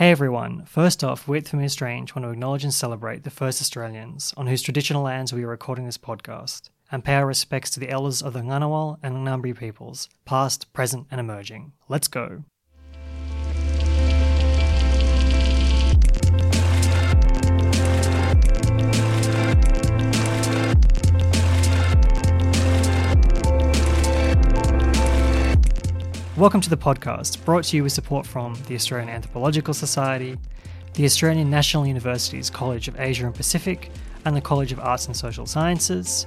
Hey everyone, first off, we at Familiar Strange want to acknowledge and celebrate the first Australians on whose traditional lands we are recording this podcast, and pay our respects to the elders of the Ngunnawal and Ngambri peoples, past, present, and emerging. Let's go. Welcome to the podcast, brought to you with support from the Australian Anthropological Society, the Australian National University's College of Asia and Pacific, and the College of Arts and Social Sciences,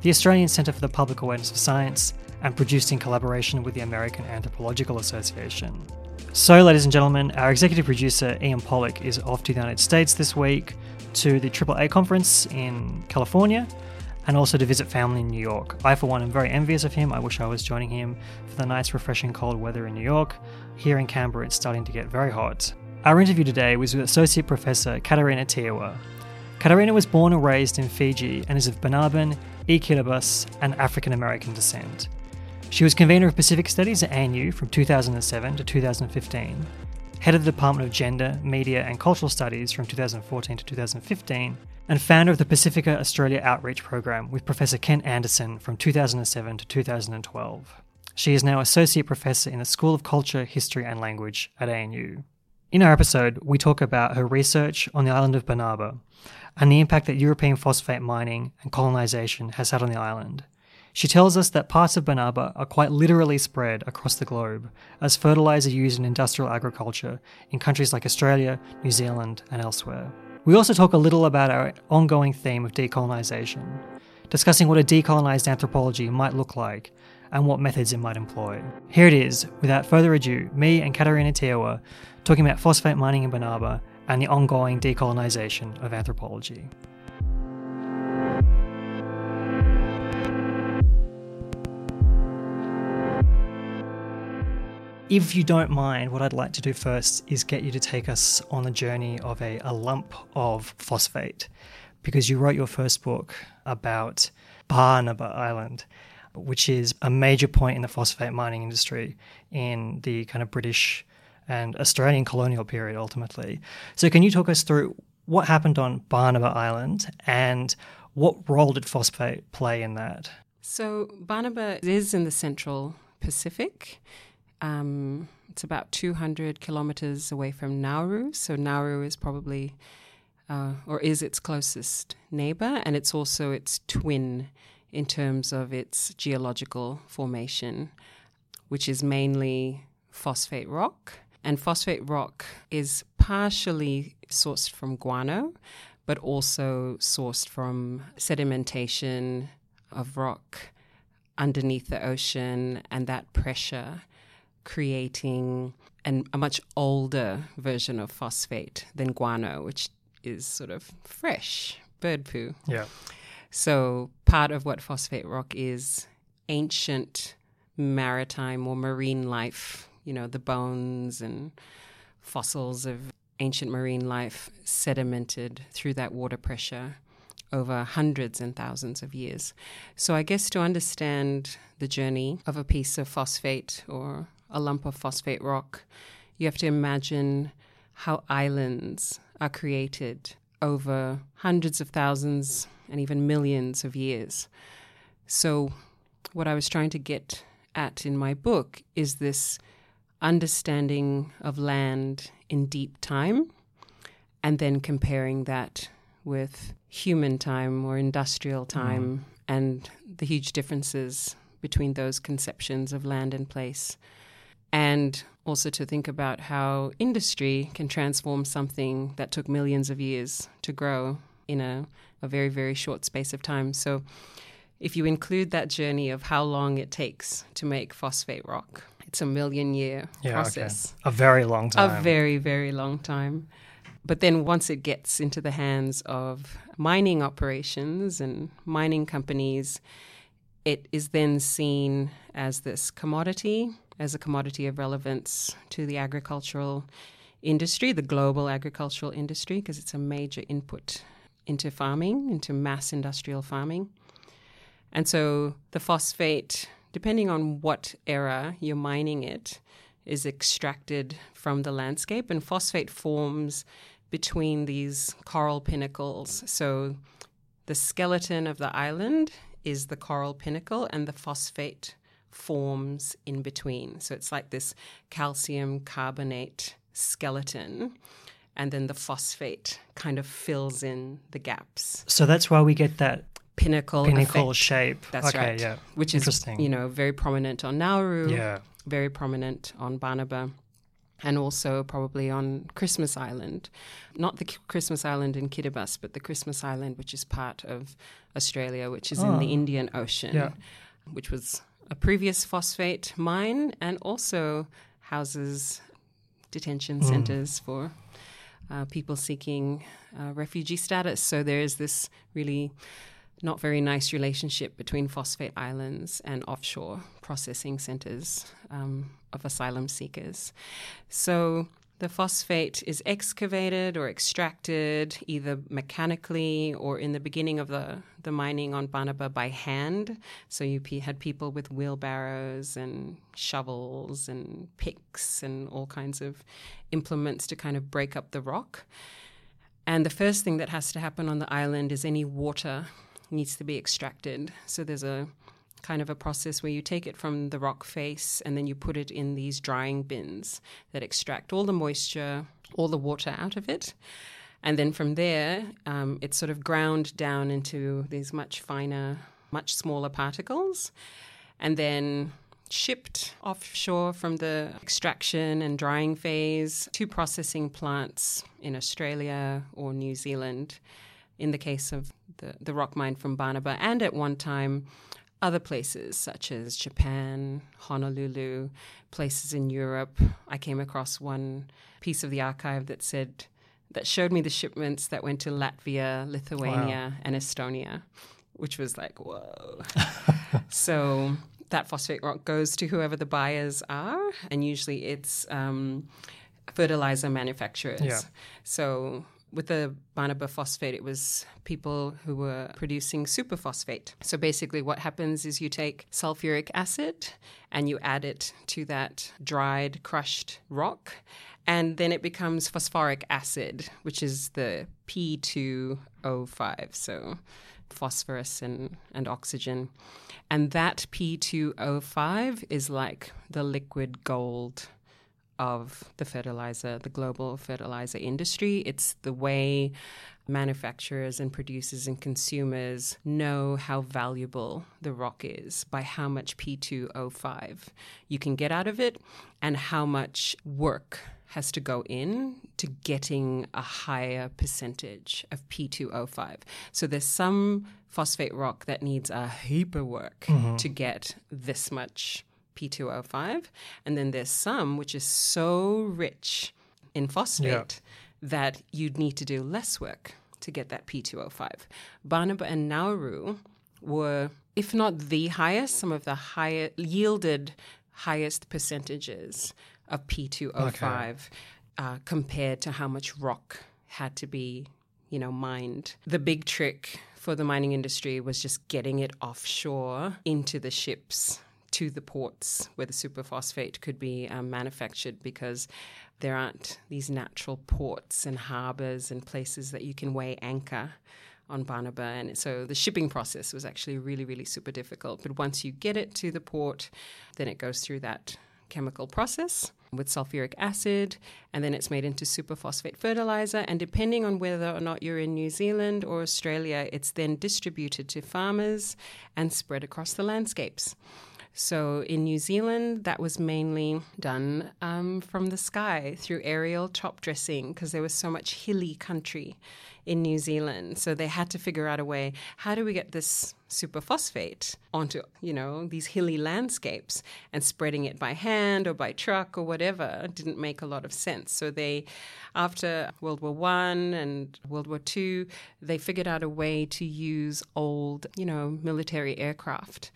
the Australian Centre for the Public Awareness of Science, and produced in collaboration with the American Anthropological Association. So, ladies and gentlemen, our executive producer Ian Pollock is off to the United States this week to the AAA conference in California and also to visit family in New York. I, for one, am very envious of him. I wish I was joining him for the nice, refreshing cold weather in New York. Here in Canberra, it's starting to get very hot. Our interview today was with Associate Professor Katerina Teaiwa. Katerina was born and raised in Fiji and is of Banaban, E. Kiribati, and African American descent. She was convener of Pacific Studies at ANU from 2007 to 2015, head of the Department of Gender, Media and Cultural Studies from 2014 to 2015, and founder of the Pacifica Australia Outreach Program with Professor Ken Anderson from 2007 to 2012. She is now Associate Professor in the School of Culture, History and Language at ANU. In our episode, we talk about her research on the island of Banaba and the impact that European phosphate mining and colonisation has had on the island. She tells us that parts of Banaba are quite literally spread across the globe as fertiliser used in industrial agriculture in countries like Australia, New Zealand, and elsewhere. We also talk a little about our ongoing theme of decolonisation, discussing what a decolonised anthropology might look like and what methods it might employ. Here it is, without further ado, me and Katerina Teaiwa talking about phosphate mining in Banaba and the ongoing decolonisation of anthropology. If you don't mind, what I'd like to do first is get you to take us on the journey of a, a lump of phosphate, because you wrote your first book about Banaba Island, which is a major point in the phosphate mining industry in the kind of British and Australian colonial period ultimately. So, can you talk us through what happened on Banaba Island and what role did phosphate play in that? So, Banaba is in the central Pacific. Um, it's about 200 kilometers away from Nauru. So Nauru is probably, uh, or is its closest neighbor, and it's also its twin in terms of its geological formation, which is mainly phosphate rock. And phosphate rock is partially sourced from guano, but also sourced from sedimentation of rock underneath the ocean and that pressure creating an, a much older version of phosphate than guano, which is sort of fresh bird poo. Yeah. So part of what phosphate rock is ancient maritime or marine life, you know, the bones and fossils of ancient marine life sedimented through that water pressure over hundreds and thousands of years. So I guess to understand the journey of a piece of phosphate or a lump of phosphate rock, you have to imagine how islands are created over hundreds of thousands and even millions of years. So, what I was trying to get at in my book is this understanding of land in deep time and then comparing that with human time or industrial time mm. and the huge differences between those conceptions of land and place and also to think about how industry can transform something that took millions of years to grow in a, a very, very short space of time. So, if you include that journey of how long it takes to make phosphate rock, it's a million year yeah, process. Okay. A very long time. A very, very long time. But then once it gets into the hands of mining operations and mining companies, it is then seen as this commodity as a commodity of relevance to the agricultural industry, the global agricultural industry, because it's a major input into farming, into mass industrial farming. And so the phosphate, depending on what era you're mining it, is extracted from the landscape, and phosphate forms between these coral pinnacles. So the skeleton of the island is the coral pinnacle, and the phosphate forms in between. So it's like this calcium carbonate skeleton. And then the phosphate kind of fills in the gaps. So that's why we get that Pinnacle, pinnacle effect. shape. That's okay, right. yeah. Which is, you know, very prominent on Nauru, Yeah. very prominent on Banaba, and also probably on Christmas Island. Not the K- Christmas Island in Kiribati, but the Christmas Island, which is part of Australia, which is in the Oh. Indian Ocean, Yeah. which was a previous phosphate mine and also houses detention Mm. centers for uh, people seeking uh, refugee status. So there is this really not very nice relationship between phosphate islands and offshore processing centers um, of asylum seekers. So the phosphate is excavated or extracted either mechanically or in the beginning of the, the mining on Banaba by hand. So you had people with wheelbarrows and shovels and picks and all kinds of implements to kind of break up the rock. And the first thing that has to happen on the island is any water needs to be extracted. So there's a kind of a process where you take it from the rock face and then you put it in these drying bins that extract all the moisture, all the water out of it. And then from there, um, it's sort of ground down into these much finer, much smaller particles. And then shipped offshore from the extraction and drying phase to processing plants in Australia or New Zealand, in the case of the, the rock mine from Banaba, and at one time, other places such as Japan, Honolulu, places in Europe. I came across one piece of the archive that said, that showed me the shipments that went to Latvia, Lithuania, and Estonia, which was like, whoa. so that phosphate rock goes to whoever the buyers are, and usually it's um, fertilizer manufacturers. Yeah. So with the Banaba phosphate, it was people who were producing superphosphate. So basically, what happens is you take sulfuric acid and you add it to that dried, crushed rock, and then it becomes phosphoric acid, which is the P2O5. So phosphorus and, and oxygen. And that P2O5 is like the liquid gold of the fertilizer, the global fertilizer industry. It's the way manufacturers and producers and consumers know how valuable the rock is by how much P2O5 you can get out of it and how much work has to go in to getting a higher percentage of P2O5. So there's some phosphate rock that needs a heap of work mm-hmm. to get this much P2O5. And then there's some which is so rich in phosphate that you'd need to do less work to get that P2O5. Banaba and Nauru were, if not the highest, some of the highest yielded highest percentages of P2O5 uh, compared to how much rock had to be, you know, mined. The big trick for the mining industry was just getting it offshore into the ships to the ports where the superphosphate could be um, manufactured because there aren't these natural ports and harbors and places that you can weigh anchor on Banaba. And so the shipping process was actually really, really super difficult. But once you get it to the port, then it goes through that chemical process with sulfuric acid, and then it's made into superphosphate fertilizer. And depending on whether or not you're in New Zealand or Australia, it's then distributed to farmers and spread across the landscapes. So in New Zealand, that was mainly done um, from the sky through aerial top dressing because there was so much hilly country in New Zealand. So they had to figure out a way how do we get this superphosphate onto, you know, these hilly landscapes and spreading it by hand or by truck or whatever didn't make a lot of sense. So they, after World War One and World War Two, they figured out a way to use old, you know, military aircraft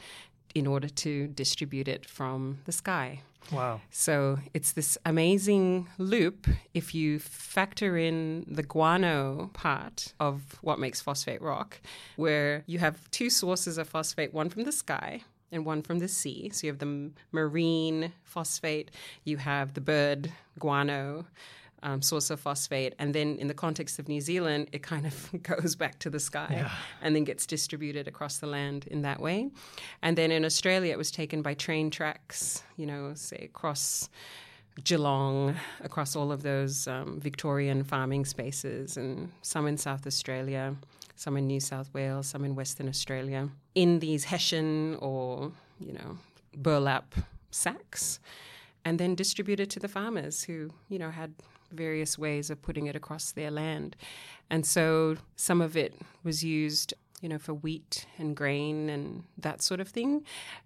in order to distribute it from the sky. Wow. So it's this amazing loop if you factor in the guano part of what makes phosphate rock, where you have two sources of phosphate, one from the sky and one from the sea. So you have the marine phosphate, you have the bird guano. Um, source of phosphate, and then in the context of New Zealand, it kind of goes back to the sky Yeah. and then gets distributed across the land in that way. And then in Australia, it was taken by train tracks, you know, say across Geelong, across all of those um, Victorian farming spaces, and some in South Australia, some in New South Wales, some in Western Australia, in these hessian or, you know, burlap sacks, and then distributed to the farmers who, you know, had various ways of putting it across their land. And so some of it was used, you know, for wheat and grain and that sort of thing.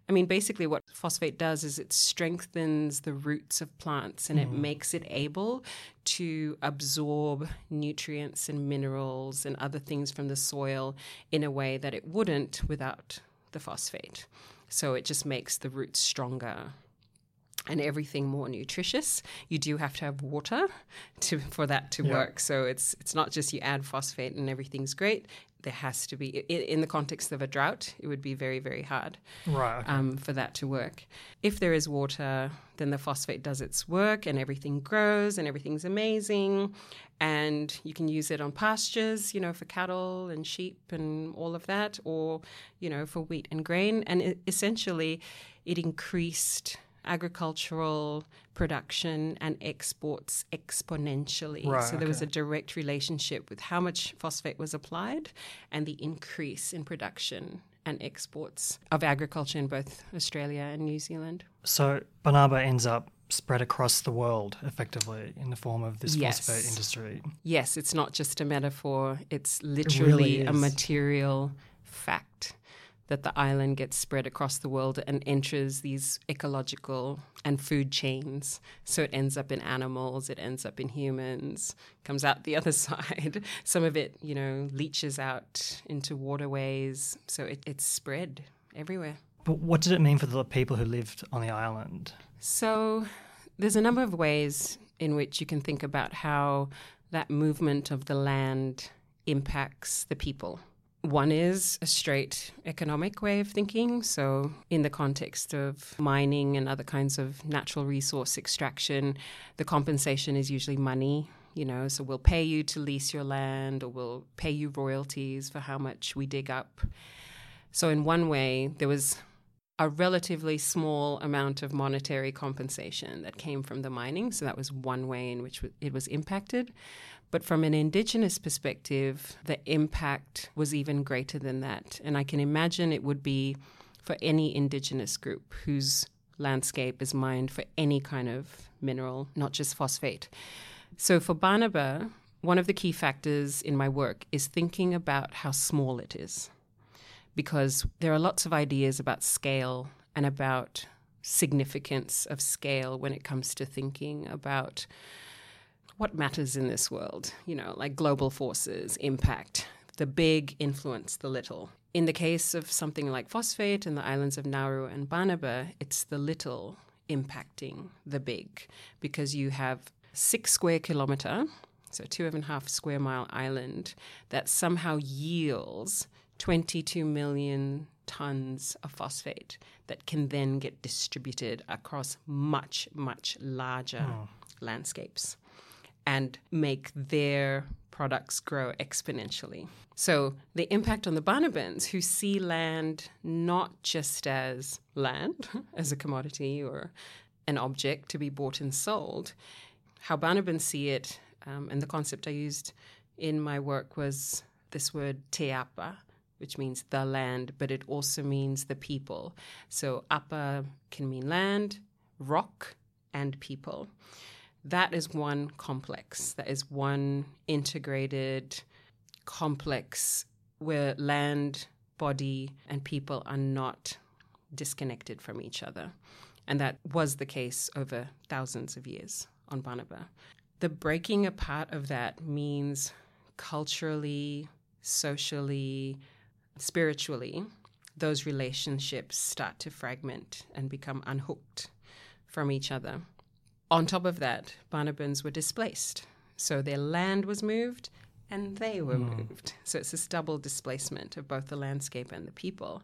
I mean, basically, what phosphate does is it strengthens the roots of plants and it mm-hmm. makes it able to absorb nutrients and minerals and other things from the soil in a way that it wouldn't without the phosphate. So it just makes the roots stronger and everything more nutritious. You do have to have water to for that to Yeah. work. So it's it's not just you add phosphate and everything's great. There has to be in the context of a drought, it would be very very hard Right. okay. um, for that to work. If there is water, then the phosphate does its work and everything grows and everything's amazing. And you can use it on pastures, you know, for cattle and sheep and all of that, or, you know, for wheat and grain. And it, essentially, it increased agricultural production and exports exponentially. Right, so there was a direct relationship with how much phosphate was applied and the increase in production and exports of agriculture in both Australia and New Zealand. So Banaba ends up spread across the world effectively in the form of this Yes. phosphate industry. Yes, it's not just a metaphor, it's literally a material fact that the island gets spread across the world and enters these ecological and food chains. So it ends up in animals, it ends up in humans, comes out the other side. Some of it, you know, leaches out into waterways. So it, it's spread everywhere. But what did it mean for the people who lived on the island? So there's a number of ways in which you can think about how that movement of the land impacts the people. One is a straight economic way of thinking. So, in the context of mining and other kinds of natural resource extraction, the compensation is usually money. You know, so we'll pay you to lease your land or we'll pay you royalties for how much we dig up. So, in one way, there was a relatively small amount of monetary compensation that came from the mining. So that was one way in which it was impacted. But from an Indigenous perspective, the impact was even greater than that. And I can imagine it would be for any Indigenous group whose landscape is mined for any kind of mineral, not just phosphate. So for Banaba, one of the key factors in my work is thinking about how small it is because there are lots of ideas about scale and about significance of scale when it comes to thinking about what matters in this world, you know, like global forces, impact, the big influence the little. In the case of something like phosphate in the islands of Nauru and Banaba, it's the little impacting the big because you have six square kilometer, so two and a half square mile island that somehow yields 22 million tons of phosphate that can then get distributed across much, much larger hmm. landscapes and make their products grow exponentially. So, the impact on the Banabans, who see land not just as land, as a commodity or an object to be bought and sold, how Banabans see it, um, and the concept I used in my work was this word te aba, which means the land, but it also means the people. So, aba can mean land, rock, and people that is one complex. That is one integrated complex where land, body, and people are not disconnected from each other. And that was the case over thousands of years on Banaba. The breaking apart of that means culturally, socially, spiritually, those relationships start to fragment and become unhooked from each other. On top of that, Banabans were displaced. So their land was moved and they were mm. moved. So it's this double displacement of both the landscape and the people.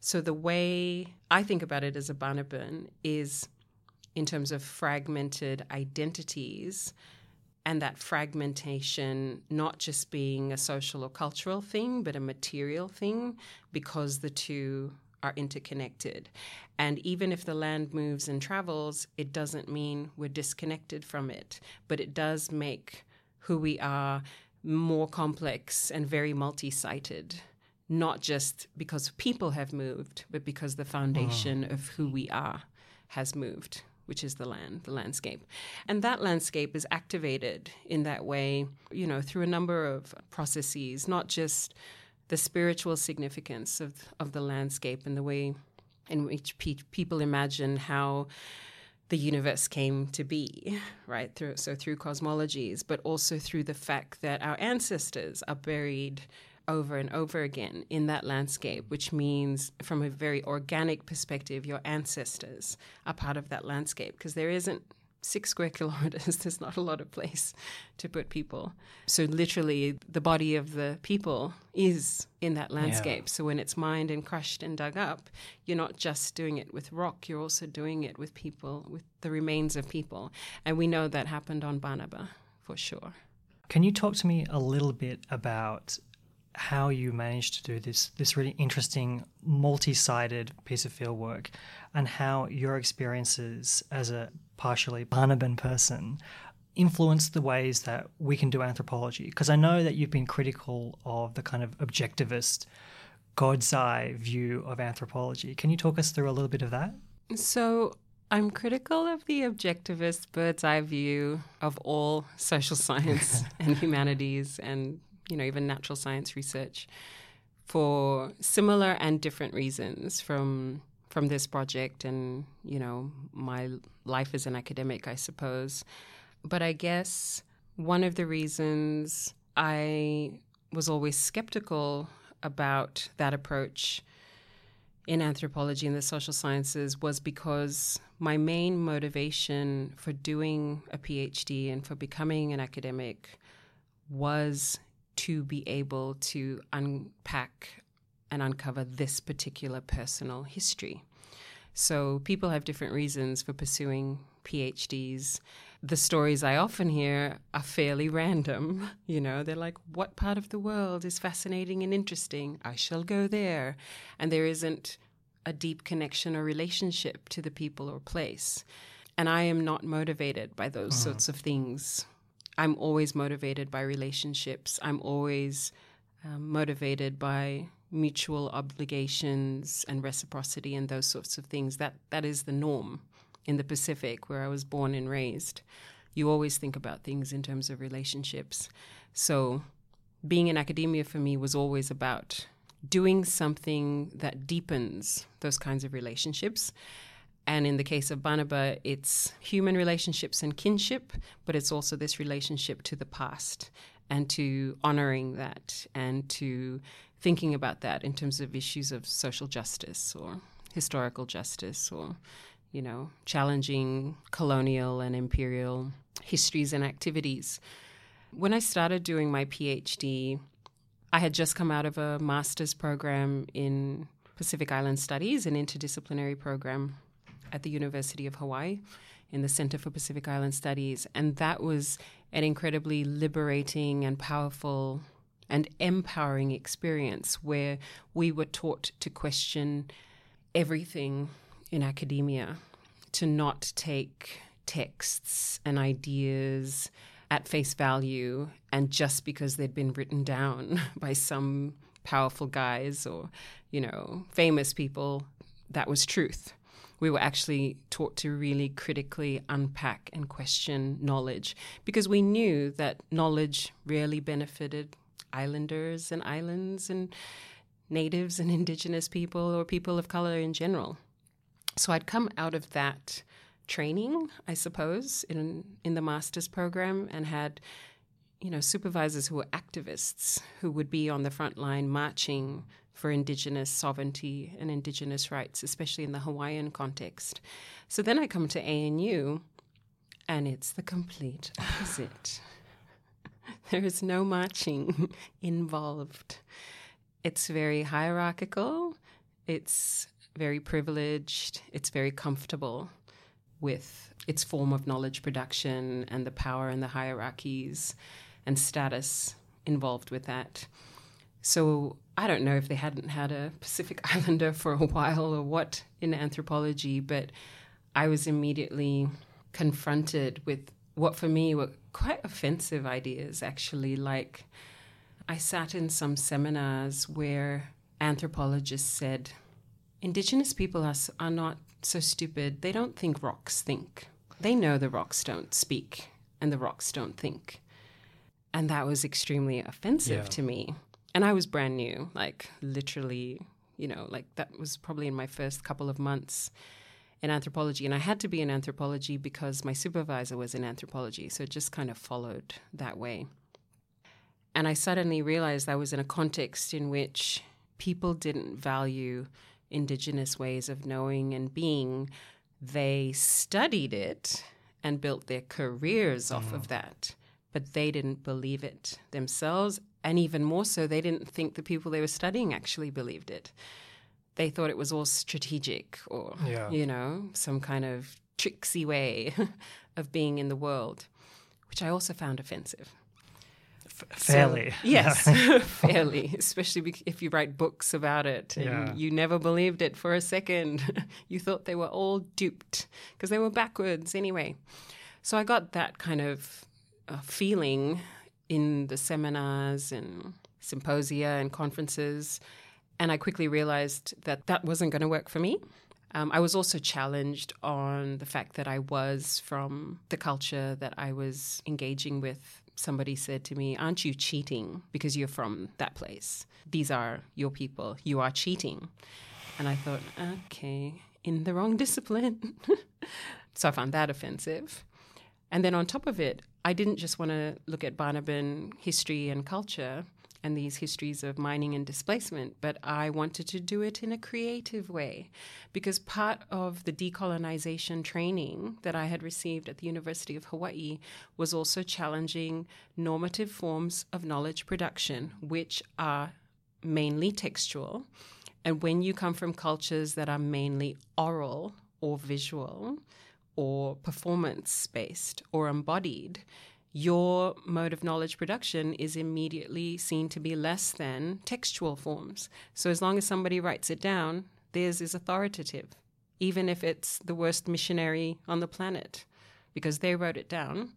So the way I think about it as a Banaba is in terms of fragmented identities and that fragmentation not just being a social or cultural thing, but a material thing because the two are interconnected. And even if the land moves and travels, it doesn't mean we're disconnected from it, but it does make who we are more complex and very multi sited. Not just because people have moved, but because the foundation of who we are has moved, which is the land, the landscape. And that landscape is activated in that way, you know, through a number of processes, not just the spiritual significance of, of the landscape and the way in which pe- people imagine how the universe came to be, right? Through, so through cosmologies, but also through the fact that our ancestors are buried over and over again in that landscape, which means, from a very organic perspective, your ancestors are part of that landscape because there isn't six square kilometers, there's not a lot of place to put people. So, literally, the body of the people is in that landscape. Yeah. So, when it's mined and crushed and dug up, you're not just doing it with rock, you're also doing it with people, with the remains of people. And we know that happened on Banaba for sure. Can you talk to me a little bit about how you managed to do this this really interesting multi-sited piece of field work and how your experiences as a partially Banaban person influenced the ways that we can do anthropology because I know that you've been critical of the kind of objectivist God's eye view of anthropology. Can you talk us through a little bit of that? So, I'm critical of the objectivist bird's eye view of all social science and humanities and you know, even natural science research for similar and different reasons from from this project and, you know, my life as an academic, I suppose. But I guess one of the reasons I was always skeptical about that approach in anthropology and the social sciences was because my main motivation for doing a PhD and for becoming an academic was to be able to unpack and uncover this particular personal history. So people have different reasons for pursuing PhDs. The stories I often hear are fairly random. You know, they're like, what part of the world is fascinating and interesting? I shall go there. And there isn't a deep connection or relationship to the people or place. And I am not motivated by those mm. sorts of things I'm always motivated by relationships. I'm always um, motivated by mutual obligations and reciprocity and those sorts of things. That that is the norm in the Pacific, where I was born and raised. You always think about things in terms of relationships. So, being in academia for me was always about doing something that deepens those kinds of relationships and in the case of Banaba, it's human relationships and kinship, but it's also this relationship to the past and to honoring that and to thinking about that in terms of issues of social justice or historical justice or, you know, challenging colonial and imperial histories and activities. When I started doing my PhD, I had just come out of a master's program in Pacific Island Studies, an interdisciplinary program at the University of Hawaii in the Center for Pacific Island Studies. And that was an incredibly liberating and powerful and empowering experience where we were taught to question everything in academia, to not take texts and ideas at face value and just because they'd been written down by some powerful guys or, you know, famous people, that was truth we were actually taught to really critically unpack and question knowledge because we knew that knowledge really benefited islanders and islands and natives and indigenous people or people of color in general. So I'd come out of that training, I suppose, in in the master's program and had you know supervisors who were activists who would be on the front line marching for Indigenous sovereignty and Indigenous rights, especially in the Hawaiian context. So then I come to ANU, and it's the complete opposite. there is no marching involved. It's very hierarchical, it's very privileged, it's very comfortable with its form of knowledge production and the power and the hierarchies and status involved with that. So I don't know if they hadn't had a Pacific Islander for a while or what in anthropology, but I was immediately confronted with what for me were quite offensive ideas, actually. Like, I sat in some seminars where anthropologists said, Indigenous people are, are not so stupid. They don't think rocks think. They know the rocks don't speak and the rocks don't think. And that was extremely offensive yeah. to me. And I was brand new, like literally, you know, like that was probably in my first couple of months in anthropology. And I had to be in anthropology because my supervisor was in anthropology. So it just kind of followed that way. And I suddenly realized I was in a context in which people didn't value indigenous ways of knowing and being. They studied it and built their careers off of mm. that, but they didn't believe it themselves. And even more so, they didn't think the people they were studying actually believed it they thought it was all strategic or, yeah. you know, some kind of tricksy way of being in the world, which I also found offensive. F- fairly. So, yes, fairly, especially if you write books about it and yeah. you never believed it for a second. you thought they were all duped because they were backwards anyway. So I got that kind of uh, feeling in the seminars and symposia and conferences and I quickly realized that that wasn't going to work for me. Um, I was also challenged on the fact that I was from the culture that I was engaging with. Somebody said to me, Aren't you cheating because you're from that place? These are your people. You are cheating. And I thought, okay, in the wrong discipline. so I found that offensive. And then on top of it, I didn't just want to look at Banaban history and culture and these histories of mining and displacement, but I wanted to do it in a creative way because part of the decolonization training that I had received at the University of Hawaii was also challenging normative forms of knowledge production, which are mainly textual. And when you come from cultures that are mainly oral or visual, or performance based or embodied, your mode of knowledge production is immediately seen to be less than textual forms. So as long as somebody writes it down, theirs is authoritative, even if it's the worst missionary on the planet, because they wrote it down.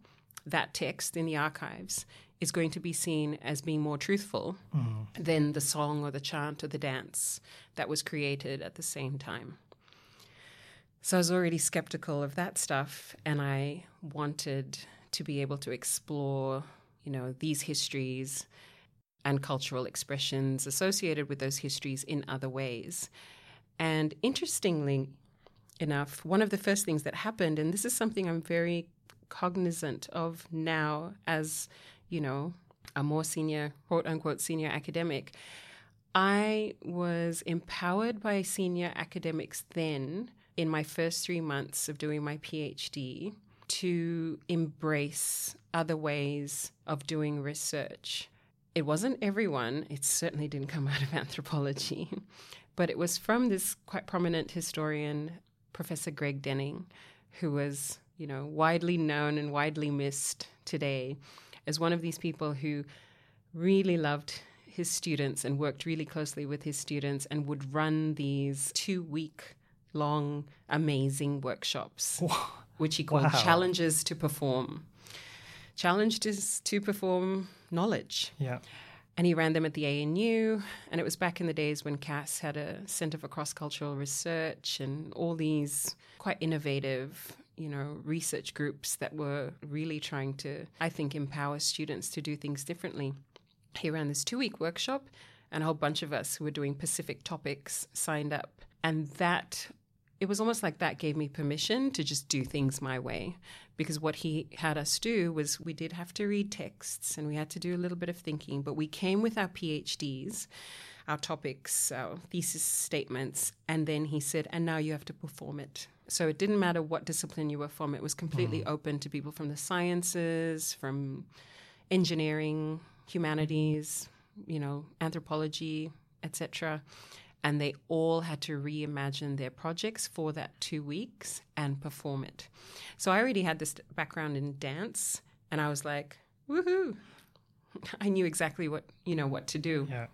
That text in the archives is going to be seen as being more truthful mm. than the song or the chant or the dance that was created at the same time. So I was already skeptical of that stuff, and I wanted to be able to explore, you know, these histories and cultural expressions associated with those histories in other ways. And interestingly enough, one of the first things that happened, and this is something I'm very cognizant of now as, you know, a more senior, quote unquote, senior academic, I was empowered by senior academics then in my first three months of doing my PhD to embrace other ways of doing research. It wasn't everyone, it certainly didn't come out of anthropology, but it was from this quite prominent historian, Professor Greg Dening, who was, you know, widely known and widely missed today as one of these people who really loved his students and worked really closely with his students and would run these two week long, amazing workshops which he called wow. Challenges to Perform. Challenged is to perform knowledge. Yeah. And he ran them at the ANU, and it was back in the days when CAS had a Center for Cross Cultural Research and all these quite innovative, you know, research groups that were really trying to, I think, empower students to do things differently. He ran this two week workshop, and a whole bunch of us who were doing Pacific topics signed up. And that it was almost like that gave me permission to just do things my way. Because what he had us do was we did have to read texts and we had to do a little bit of thinking, but we came with our PhDs, our topics, our thesis statements, and then he said, and now you have to perform it. So it didn't matter what discipline you were from, it was completely mm. open to people from the sciences, from engineering, humanities, you know, anthropology, etc. And they all had to reimagine their projects for that two weeks and perform it. So I already had this background in dance, and I was like, woohoo! I knew exactly what you know what to do. Yeah.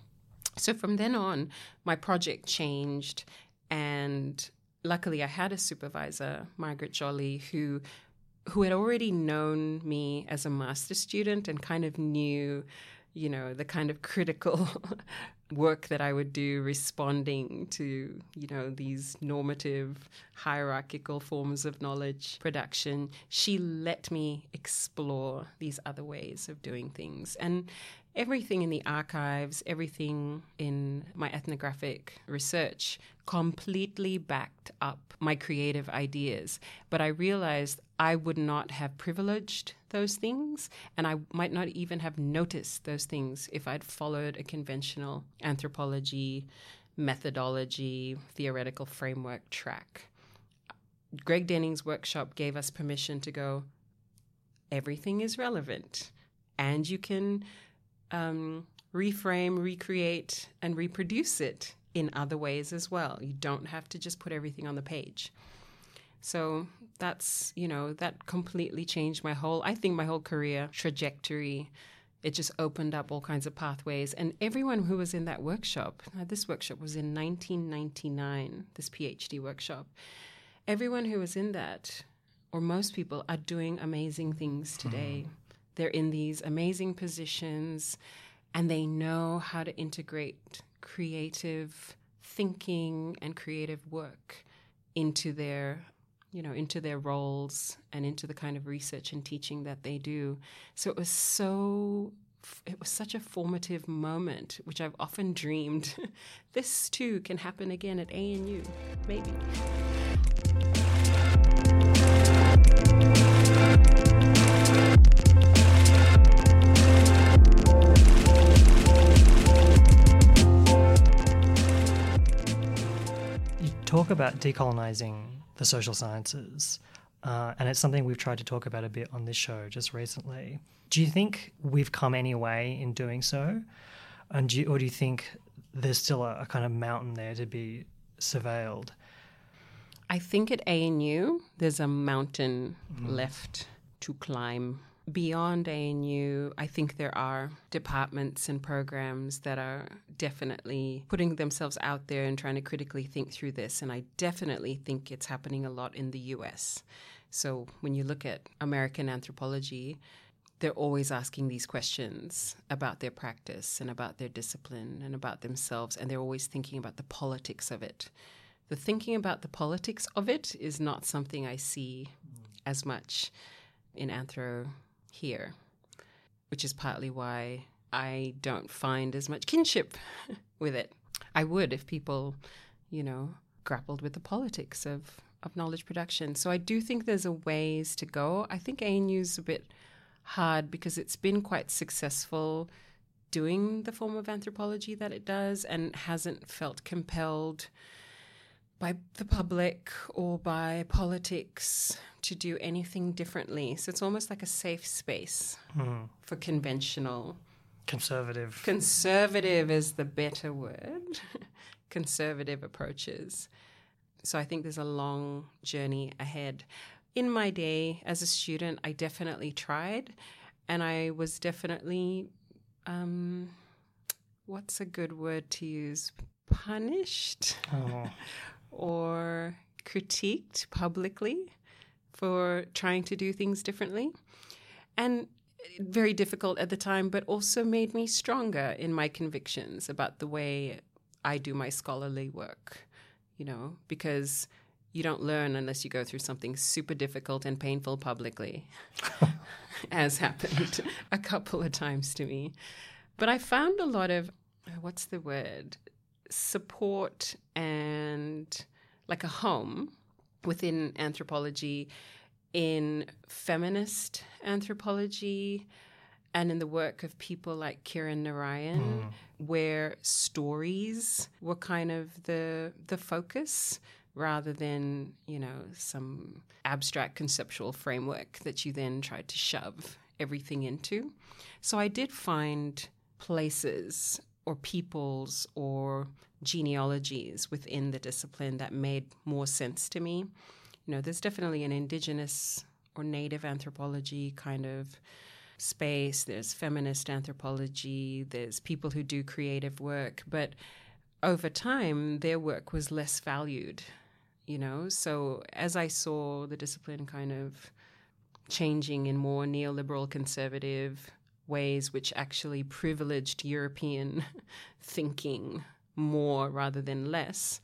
So from then on, my project changed, and luckily I had a supervisor, Margaret Jolly, who who had already known me as a master student and kind of knew, you know, the kind of critical work that I would do responding to, you know, these normative hierarchical forms of knowledge production. She let me explore these other ways of doing things. And everything in the archives, everything in my ethnographic research completely backed up my creative ideas. But I realized I would not have privileged those things, and I might not even have noticed those things if I'd followed a conventional anthropology, methodology, theoretical framework track. Greg Dening's workshop gave us permission to go, everything is relevant, and you can um, reframe, recreate, and reproduce it in other ways as well. You don't have to just put everything on the page. So that's, you know, that completely changed my whole, I think my whole career trajectory. It just opened up all kinds of pathways. And everyone who was in that workshop, this workshop was in 1999, this PhD workshop, everyone who was in that, or most people, are doing amazing things today. Mm. They're in these amazing positions and they know how to integrate creative thinking and creative work into their you know into their roles and into the kind of research and teaching that they do. So it was so it was such a formative moment which i've often dreamed this too can happen again at anu maybe about decolonizing the social sciences, uh, and it's something we've tried to talk about a bit on this show just recently. Do you think we've come any way in doing so? And do you, or do you think there's still a, a kind of mountain there to be surveilled? I think at ANU, there's a mountain mm. left to climb beyond ANU, I think there are departments and programs that are definitely putting themselves out there and trying to critically think through this. And I definitely think it's happening a lot in the US. So when you look at American anthropology, they're always asking these questions about their practice and about their discipline and about themselves, and they're always thinking about the politics of it. The thinking about the politics of it is not something I see as much in anthro here, which is partly why I don't find as much kinship with it. I would if people, you know, grappled with the politics of, of knowledge production. So I do think there's a ways to go. I think ANU's a bit hard because it's been quite successful doing the form of anthropology that it does and hasn't felt compelled by the public or by politics to do anything differently. So it's almost like a safe space mm. for conventional. Conservative. Conservative is the better word. conservative approaches. So I think there's a long journey ahead. In my day as a student, I definitely tried, and I was definitely, um, what's a good word to use? Punished. Oh. or critiqued publicly for trying to do things differently. And very difficult at the time, but also made me stronger in my convictions about the way I do my scholarly work, you know, because you don't learn unless you go through something super difficult and painful publicly, as happened a couple of times to me. But I found a lot of, what's the word? Support and like a home within anthropology in feminist anthropology and in the work of people like Kirin Narayan, mm. where stories were kind of the the focus rather than, you know, some abstract conceptual framework that you then tried to shove everything into. So I did find places or peoples or genealogies within the discipline that made more sense to me. You know, there's definitely an indigenous or native anthropology kind of space, there's feminist anthropology, there's people who do creative work, but over time, their work was less valued, you know? So as I saw the discipline kind of changing in more neoliberal conservative ways, which actually privileged European thinking more rather than less,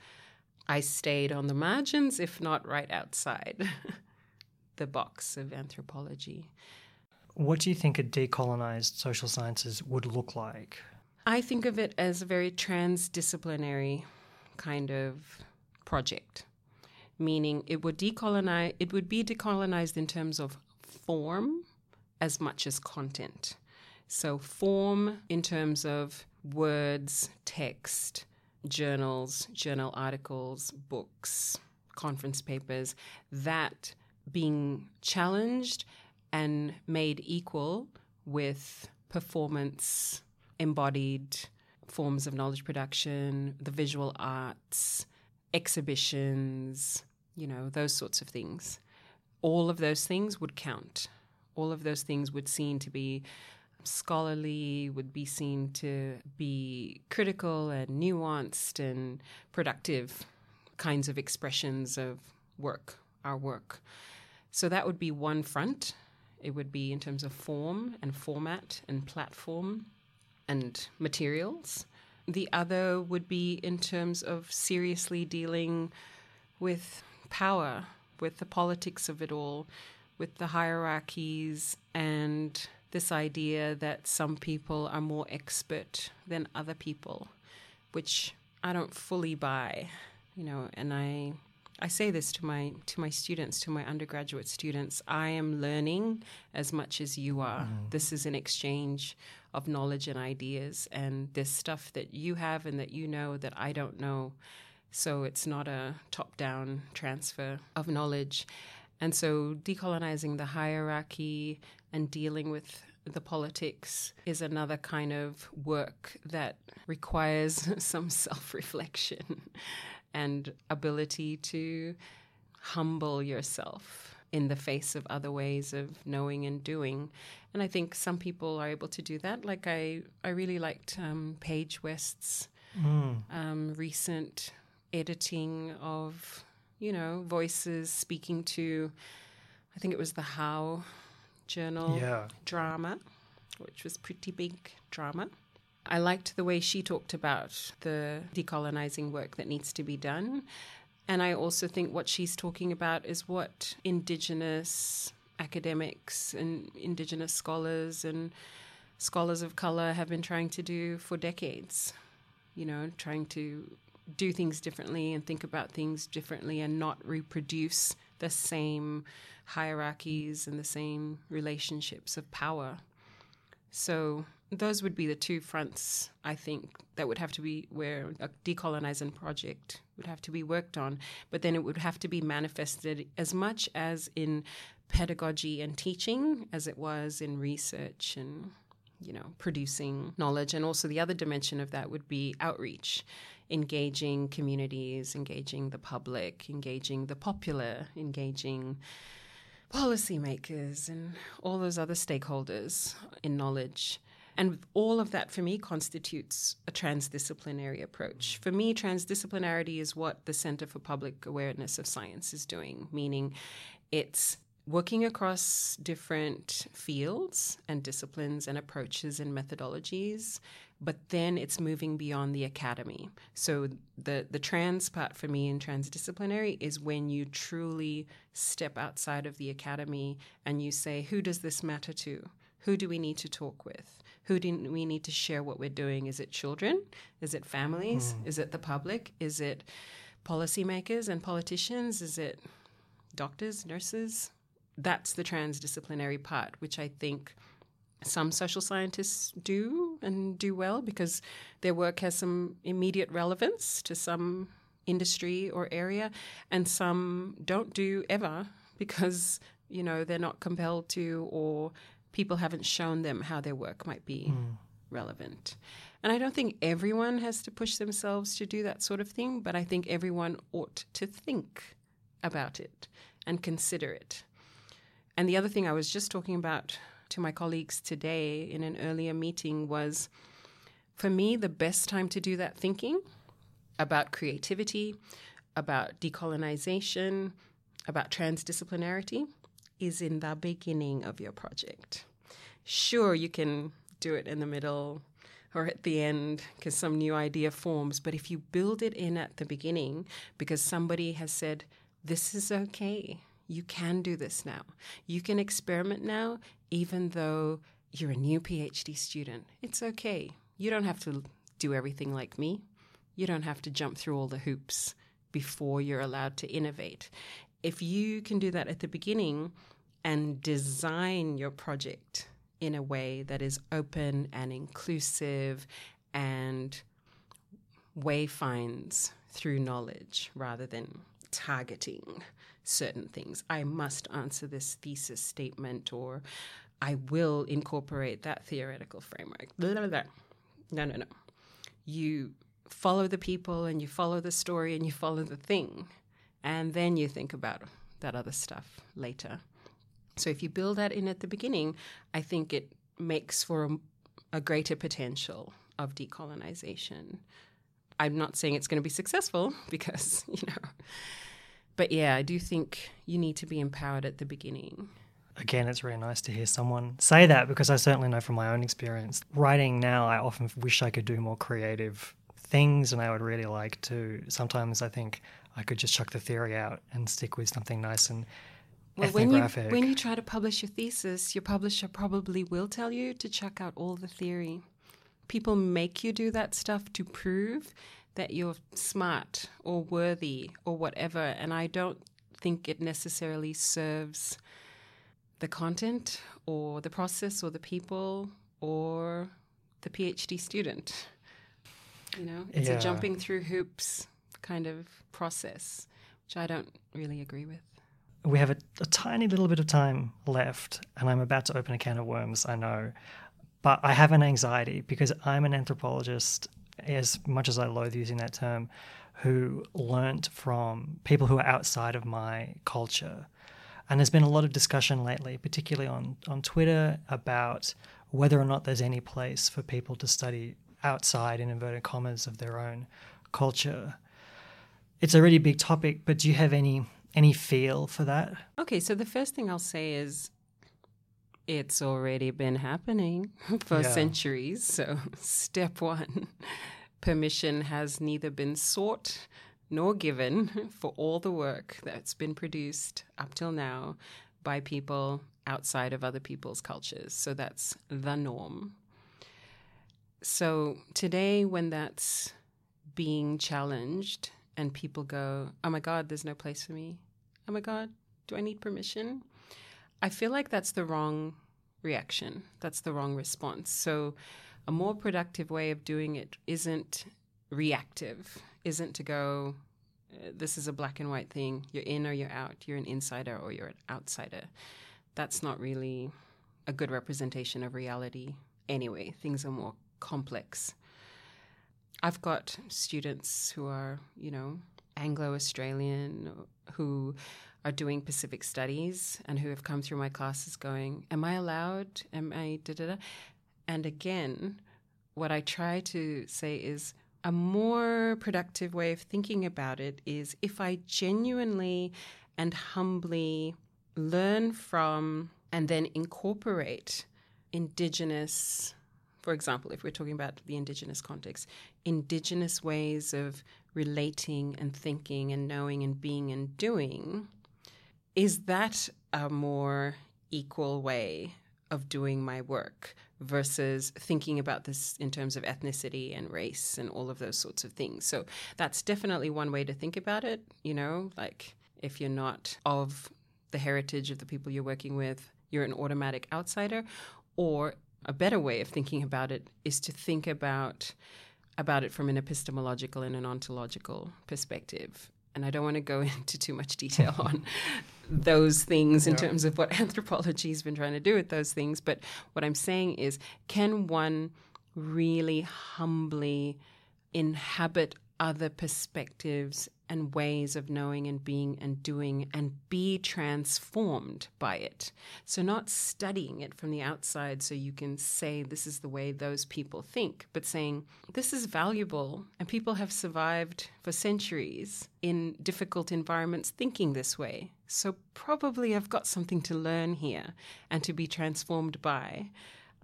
I stayed on the margins, if not right outside the box of anthropology. What do you think a decolonized social sciences would look like? I think of it as a very transdisciplinary kind of project, meaning it would decolonize. It would be decolonized in terms of form as much as content. So, form in terms of words, text, journals, journal articles, books, conference papers, that being challenged and made equal with performance, embodied forms of knowledge production, the visual arts, exhibitions, you know, those sorts of things. All of those things would count. All of those things would seem to be scholarly, would be seen to be critical and nuanced and productive kinds of expressions of work, our work. So that would be one front. It would be in terms of form and format and platform and materials. The other would be in terms of seriously dealing with power, with the politics of it all, with the hierarchies and this idea that some people are more expert than other people, which I don't fully buy, you know, and I I say this to my to my students, to my undergraduate students. I am learning as much as you are. Mm. This is an exchange of knowledge and ideas, and this stuff that you have and that you know that I don't know. So it's not a top-down transfer of knowledge. And so decolonizing the hierarchy and dealing with the politics is another kind of work that requires some self reflection and ability to humble yourself in the face of other ways of knowing and doing. And I think some people are able to do that. Like I, I really liked um, Paige West's mm. um, recent editing of, you know, voices speaking to, I think it was the HAU journal yeah. drama, which was pretty big drama. I liked the way she talked about the decolonizing work that needs to be done. And I also think what she's talking about is what Indigenous academics and Indigenous scholars and scholars of color have been trying to do for decades. You know, trying to do things differently and think about things differently and not reproduce the same hierarchies and the same relationships of power. So those would be the two fronts I think that would have to be where a decolonizing project would have to be worked on, but then it would have to be manifested as much as in pedagogy and teaching as it was in research and you know producing knowledge. And also the other dimension of that would be outreach engaging communities engaging the public engaging the popular engaging policymakers and all those other stakeholders in knowledge and all of that for me constitutes a transdisciplinary approach. For me, transdisciplinarity is what the Center for Public Awareness of Science is doing, meaning it's working across different fields and disciplines and approaches and methodologies but then it's moving beyond the academy. So the the trans part for me in transdisciplinary is when you truly step outside of the academy and you say who does this matter to? Who do we need to talk with? Who do we need to share what we're doing? Is it children? Is it families? Mm. is it the public? Is it policymakers and politicians? Is it doctors nurses that's the transdisciplinary part, which I think some social scientists do and do well because their work has some immediate relevance to some industry or area, and some don't do ever because you know they're not compelled to or people haven't shown them how their work might be hmm. relevant. And I don't think everyone has to push themselves to do that sort of thing, but I think everyone ought to think about it and consider it. And the other thing I was just talking about to my colleagues today in an earlier meeting was for me, the best time to do that thinking about creativity, about decolonization, about transdisciplinarity is in the beginning of your project. Sure, you can do it in the middle or at the end because some new idea forms, but if you build it in at the beginning because somebody has said, this is okay, you can do this now, you can experiment now, even though you're a new PhD student. It's okay. You don't have to do everything like me. You don't have to jump through all the hoops before you're allowed to innovate. If you can do that at the beginning and design your project in a way that is open and inclusive and wayfinds through knowledge rather than targeting certain things. I must answer this thesis statement or I will incorporate that theoretical framework. Blah, blah, blah. No, no, no. You follow the people and you follow the story and you follow the thing. And then you think about that other stuff later. So if you build that in at the beginning, I think it makes for a, a greater potential of decolonization. I'm not saying it's going to be successful because, you know, but yeah, I do think you need to be empowered at the beginning. Again, it's really nice to hear someone say that because I certainly know from my own experience. Writing now, I often wish I could do more creative things and I would really like to. Sometimes I think I could just chuck the theory out and stick with something nice and well, when you when you try to publish your thesis, your publisher probably will tell you to chuck out all the theory. People make you do that stuff to prove that you're smart or worthy or whatever, and I don't think it necessarily serves the content or the process or the people or the PhD student. You know, it's yeah. a jumping through hoops kind of process, which I don't really agree with. We have a, a tiny little bit of time left, and I'm about to open a can of worms, I know. But I have an anxiety because I'm an anthropologist, as much as I loathe using that term, who learnt from people who are outside of my culture. And there's been a lot of discussion lately, particularly on, on Twitter, about whether or not there's any place for people to study outside, in inverted commas, of their own culture. It's a really big topic, but do you have any any feel for that? Okay, so the first thing I'll say is it's already been happening for yeah. centuries. So, step one permission has neither been sought nor given for all the work that's been produced up till now by people outside of other people's cultures. So, that's the norm. So, today, when that's being challenged, and people go, oh my God, there's no place for me. Oh my God, do I need permission? I feel like that's the wrong reaction. That's the wrong response. So, a more productive way of doing it isn't reactive, isn't to go, uh, this is a black and white thing. You're in or you're out. You're an insider or you're an outsider. That's not really a good representation of reality anyway. Things are more complex. I've got students who are, you know, Anglo Australian who are doing Pacific studies and who have come through my classes going, Am I allowed? Am I da da da? And again, what I try to say is a more productive way of thinking about it is if I genuinely and humbly learn from and then incorporate indigenous for example, if we're talking about the Indigenous context, Indigenous ways of relating and thinking and knowing and being and doing, is that a more equal way of doing my work versus thinking about this in terms of ethnicity and race and all of those sorts of things? So that's definitely one way to think about it, you know, like if you're not of the heritage of the people you're working with, you're an automatic outsider, or a better way of thinking about it is to think about about it from an epistemological and an ontological perspective and I don't want to go into too much detail on those things in terms of what anthropology has been trying to do with those things. But what I'm saying is, can one really humbly inhabit other perspectives and ways of knowing and being and doing and be transformed by it. So, not studying it from the outside so you can say this is the way those people think, but saying this is valuable and people have survived for centuries in difficult environments thinking this way. So, probably I've got something to learn here and to be transformed by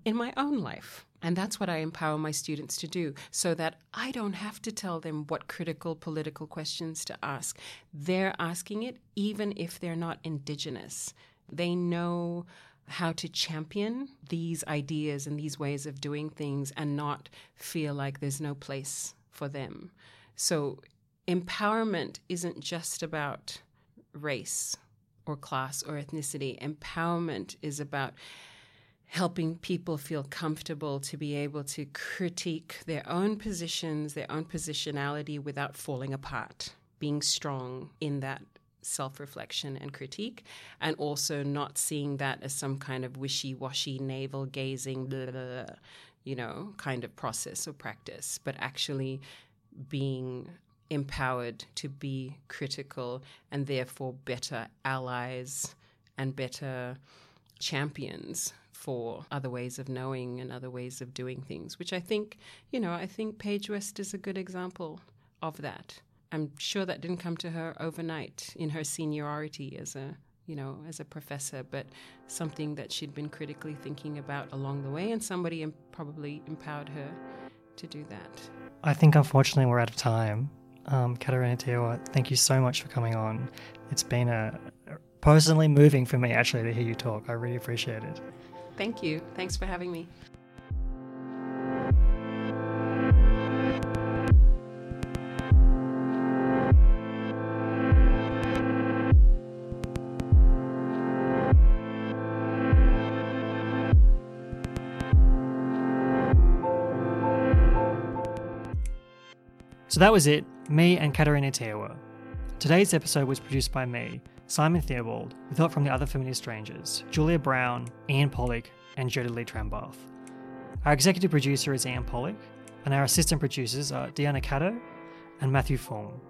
in my own life. And that's what I empower my students to do so that I don't have to tell them what critical political questions to ask. They're asking it even if they're not indigenous. They know how to champion these ideas and these ways of doing things and not feel like there's no place for them. So, empowerment isn't just about race or class or ethnicity. Empowerment is about helping people feel comfortable to be able to critique their own positions, their own positionality without falling apart, being strong in that self reflection and critique, and also not seeing that as some kind of wishy washy, navel gazing, blah, blah, blah, you know, kind of process or practice, but actually being empowered to be critical and therefore better allies and better champions for other ways of knowing and other ways of doing things, which I think, you know, I think Paige West is a good example of that. I'm sure that didn't come to her overnight in her seniority as a you know, as a professor, but something that she'd been critically thinking about along the way, and somebody probably empowered her to do that. I think unfortunately we're out of time. Um, Katerina Teaiwa, thank you so much for coming on. It's been a personally moving for me actually to hear you talk. I really appreciate it. Thank you. Thanks for having me. So that was it, me and Katerina Teaiwa. Today's episode was produced by me, Simon Theobald, with help from the other Familiar strangers, Julia Brown, Ian Pollock, and Jodie Lee Trembath. Our executive producer is Ian Pollock, and our assistant producers are Diana Cato and Matthew Fong.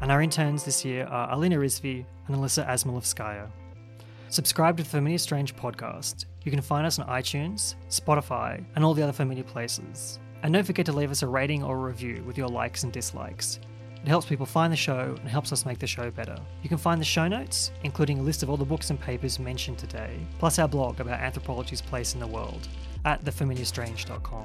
And our interns this year are Alina Rizvi and Alyssa Asmalovskaya. Subscribe to the Familiar Strange podcast. You can find us on iTunes, Spotify, and all the other familiar places. And don't forget to leave us a rating or a review with your likes and dislikes. It helps people find the show and helps us make the show better. You can find the show notes, including a list of all the books and papers mentioned today, plus our blog about anthropology's place in the world, at thefamiliarstrange.com.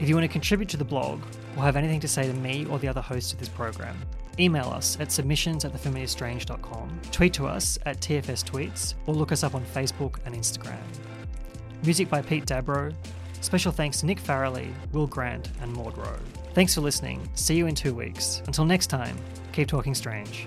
If you want to contribute to the blog or have anything to say to me or the other hosts of this program, email us at submissions at thefamiliarstrange.com, tweet to us at TFS Tweets, or look us up on Facebook and Instagram. Music by Pete Dabro. Special thanks to Nick Farrelly, Will Grant, and Maud Rowe. Thanks for listening. See you in two weeks. Until next time, keep talking strange.